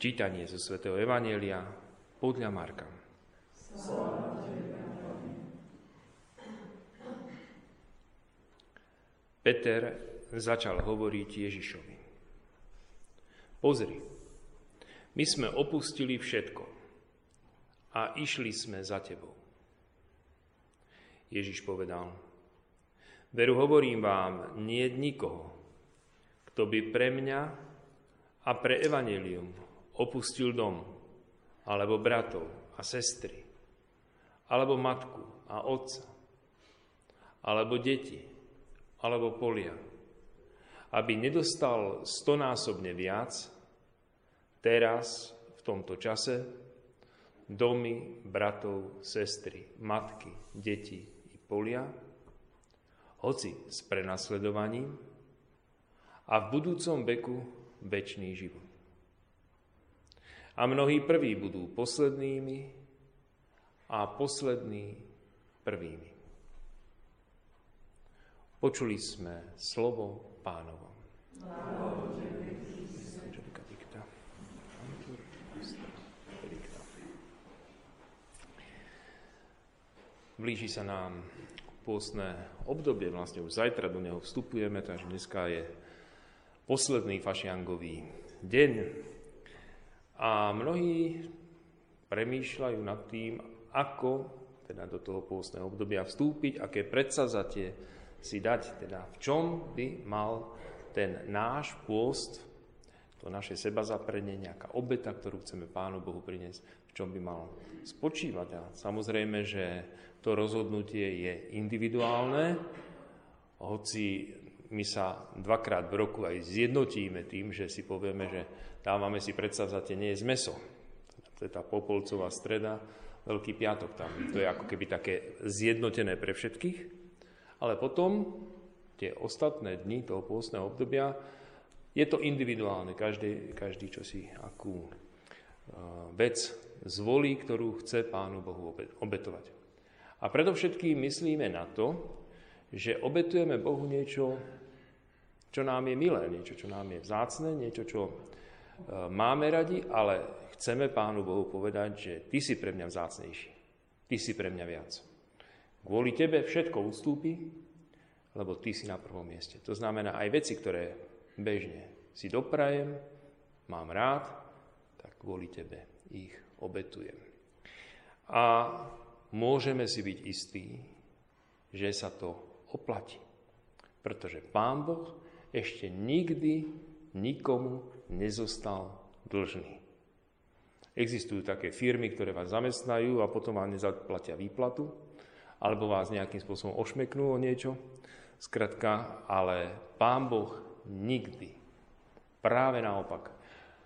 Čítanie zo svätého Evanielia podľa Marka. Peter začal hovoriť Ježišovi. Pozri, my sme opustili všetko a išli sme za tebou. Ježiš povedal, veru hovorím vám, nie nikoho, kto by pre mňa a pre evanelium opustil dom, alebo bratov a sestry, alebo matku a otca, alebo deti, alebo polia, aby nedostal stonásobne viac, teraz, v tomto čase, domy, bratov, sestry, matky, deti i polia, hoci s prenasledovaním a v budúcom veku väčší život. A mnohí prví budú poslednými a poslední prvými. Počuli sme slovo pánovo. Blíži sa nám pôstne obdobie, vlastne už zajtra do neho vstupujeme, takže dneska je posledný fašiangový deň. A mnohí premýšľajú nad tým, ako teda do toho pôstneho obdobia vstúpiť, aké predsazatie si dať, teda v čom by mal ten náš pôst, to naše seba nejaká obeta, ktorú chceme Pánu Bohu priniesť, v čom by mal spočívať. A samozrejme, že to rozhodnutie je individuálne, hoci my sa dvakrát v roku aj zjednotíme tým, že si povieme, že dávame si predsavzatie nie je z meso. To je tá popolcová streda, Veľký piatok tam. To je ako keby také zjednotené pre všetkých. Ale potom tie ostatné dni toho pôstneho obdobia je to individuálne. Každý, každý čo si akú uh, vec zvolí, ktorú chce Pánu Bohu obetovať. A predovšetkým myslíme na to, že obetujeme Bohu niečo, čo nám je milé, niečo, čo nám je vzácne, niečo, čo e, máme radi, ale chceme Pánu Bohu povedať, že Ty si pre mňa vzácnejší. Ty si pre mňa viac. Kvôli Tebe všetko ustúpi, lebo Ty si na prvom mieste. To znamená aj veci, ktoré bežne si doprajem, mám rád, tak kvôli Tebe ich obetujem. A môžeme si byť istí, že sa to oplatí. Pretože Pán Boh ešte nikdy nikomu nezostal dlžný. Existujú také firmy, ktoré vás zamestnajú a potom vám nezaplatia výplatu, alebo vás nejakým spôsobom ošmeknú o niečo. Skratka, ale Pán Boh nikdy, práve naopak,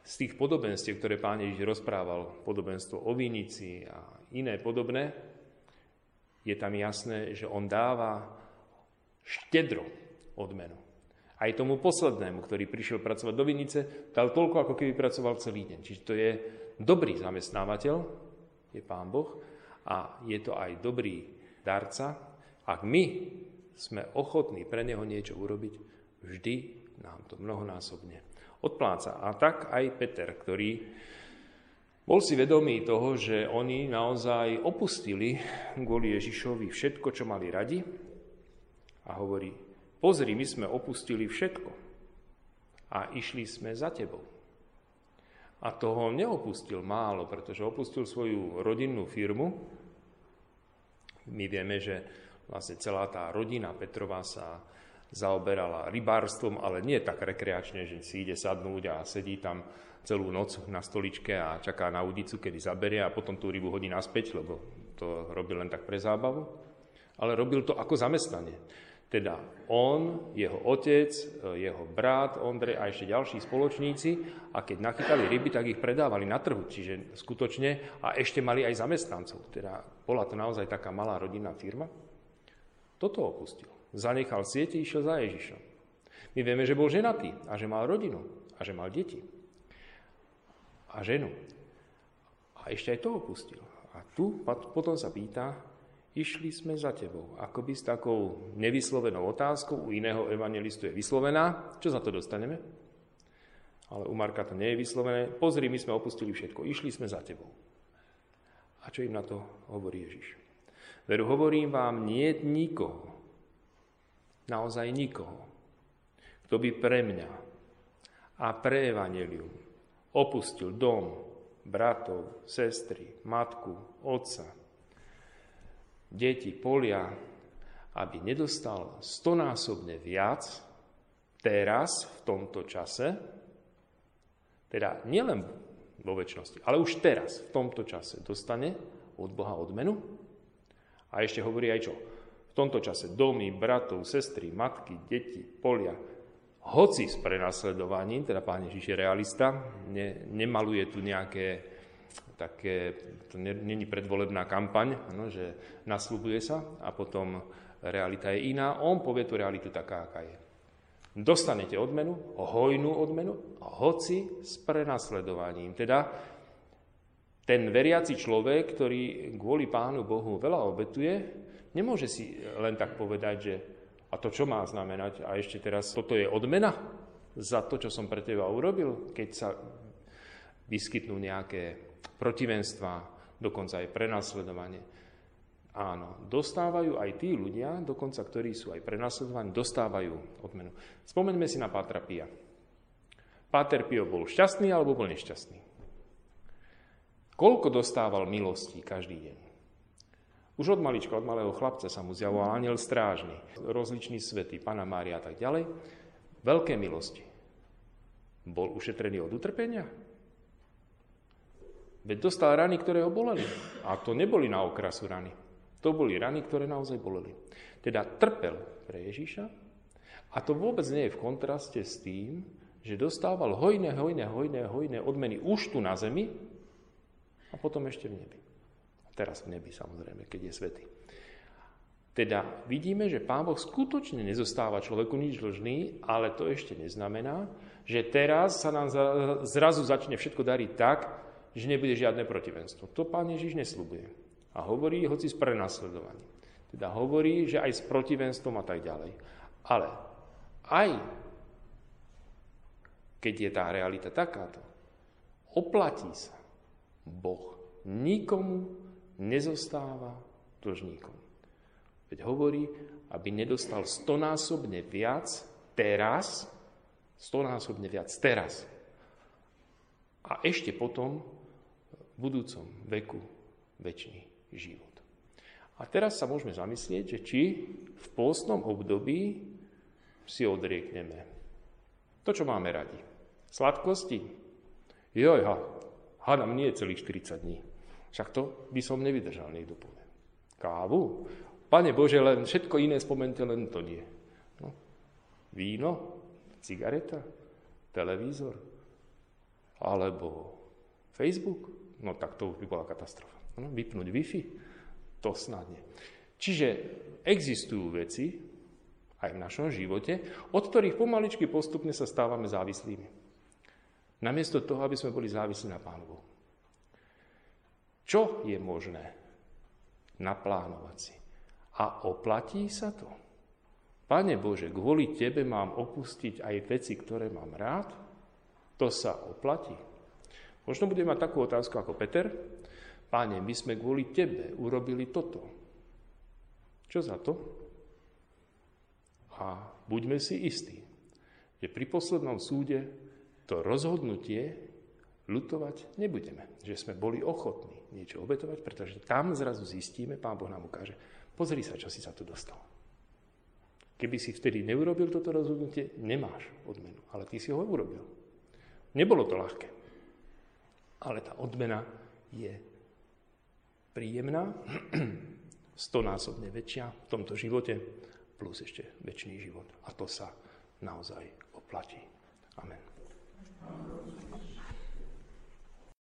z tých podobenstiev, ktoré Pán Ježiš rozprával, podobenstvo o vinici a iné podobné, je tam jasné, že on dáva štedro odmenu. Aj tomu poslednému, ktorý prišiel pracovať do Vinice, dal toľko, ako keby pracoval celý deň. Čiže to je dobrý zamestnávateľ, je Pán Boh, a je to aj dobrý darca. Ak my sme ochotní pre neho niečo urobiť, vždy nám to mnohonásobne odpláca. A tak aj Peter, ktorý bol si vedomý toho, že oni naozaj opustili kvôli Ježišovi všetko, čo mali radi a hovorí, pozri, my sme opustili všetko a išli sme za tebou. A toho neopustil málo, pretože opustil svoju rodinnú firmu. My vieme, že vlastne celá tá rodina Petrova sa zaoberala rybárstvom, ale nie tak rekreačne, že si ide sadnúť a sedí tam celú noc na stoličke a čaká na udicu, kedy zaberie a potom tú rybu hodí naspäť, lebo to robil len tak pre zábavu. Ale robil to ako zamestnanie. Teda on, jeho otec, jeho brat Ondrej a ešte ďalší spoločníci a keď nachytali ryby, tak ich predávali na trhu. Čiže skutočne a ešte mali aj zamestnancov. Teda bola to naozaj taká malá rodinná firma. Toto opustil. Zanechal siete, išiel za Ježišom. My vieme, že bol ženatý a že mal rodinu a že mal deti a ženu. A ešte aj toho pustil. A tu potom sa pýta, išli sme za tebou. Akoby s takou nevyslovenou otázkou, u iného evangelistu je vyslovená, čo za to dostaneme? Ale u Marka to nie je vyslovené. Pozri, my sme opustili všetko, išli sme za tebou. A čo im na to hovorí Ježiš? Veru hovorím vám, nie nikoho, naozaj nikoho, kto by pre mňa a pre Evangelium opustil dom, bratov, sestry, matku, otca, deti, polia, aby nedostal stonásobne viac teraz, v tomto čase, teda nielen vo väčšnosti, ale už teraz, v tomto čase, dostane od Boha odmenu. A ešte hovorí aj čo? V tomto čase domy, bratov, sestry, matky, deti, polia, hoci s prenasledovaním, teda pán Ježiš je realista, ne, nemaluje tu nejaké také, to není predvolebná kampaň, ano, že nasľubuje sa a potom realita je iná. On povie tú realitu taká, aká je. Dostanete odmenu, hojnú odmenu, hoci s prenasledovaním. Teda ten veriaci človek, ktorý kvôli Pánu Bohu veľa obetuje, nemôže si len tak povedať, že a to čo má znamenať? A ešte teraz, toto je odmena za to, čo som pre teba urobil, keď sa vyskytnú nejaké protivenstva, dokonca aj prenasledovanie. Áno, dostávajú aj tí ľudia, dokonca ktorí sú aj prenasledovaní, dostávajú odmenu. Spomeňme si na Pátra Pia. Páter Pio bol šťastný alebo bol nešťastný? Koľko dostával milostí každý deň? Už od malička, od malého chlapca sa mu zjavoval aniel strážny, rozliční svety, Pana Mária a tak ďalej. Veľké milosti. Bol ušetrený od utrpenia? Veď dostal rany, ktoré ho boleli. A to neboli na okrasu rany. To boli rany, ktoré naozaj boleli. Teda trpel pre Ježíša a to vôbec nie je v kontraste s tým, že dostával hojné, hojné, hojné, hojné odmeny už tu na zemi a potom ešte v nebi. Teraz v nebi samozrejme, keď je svetý. Teda vidíme, že Pán Boh skutočne nezostáva človeku nič dlžný, ale to ešte neznamená, že teraz sa nám zrazu začne všetko dariť tak, že nebude žiadne protivenstvo. To pán Ježiš neslubuje. A hovorí, hoci s prenasledovaním. Teda hovorí, že aj s protivenstvom a tak ďalej. Ale aj keď je tá realita takáto, oplatí sa. Boh nikomu nezostáva dlžníkom. Veď hovorí, aby nedostal stonásobne viac teraz, stonásobne viac teraz. A ešte potom budúcom veku väčší život. A teraz sa môžeme zamyslieť, že či v pôstnom období si odriekneme to, čo máme radi. Sladkosti? Joj, ha, hádam nie celých 40 dní. Však to by som nevydržal, niekto povie. Kávu? Pane Bože, len všetko iné spomente, len to nie. No. Víno? Cigareta? Televízor? Alebo Facebook? No tak to by bola katastrofa. No, vypnúť Wi-Fi? To snadne. Čiže existujú veci, aj v našom živote, od ktorých pomaličky postupne sa stávame závislými. Namiesto toho, aby sme boli závislí na Pánu Bohu. Čo je možné? Naplánovať si. A oplatí sa to? Pane Bože, kvôli Tebe mám opustiť aj veci, ktoré mám rád? To sa oplatí. Možno budeme mať takú otázku ako Peter. Páne, my sme kvôli Tebe urobili toto. Čo za to? A buďme si istí, že pri poslednom súde to rozhodnutie lutovať nebudeme. Že sme boli ochotní niečo obetovať, pretože tam zrazu zistíme, Pán Boh nám ukáže, pozri sa, čo si sa tu dostal. Keby si vtedy neurobil toto rozhodnutie, nemáš odmenu, ale ty si ho urobil. Nebolo to ľahké ale tá odmena je príjemná, stonásobne väčšia v tomto živote, plus ešte väčší život. A to sa naozaj oplatí. Amen.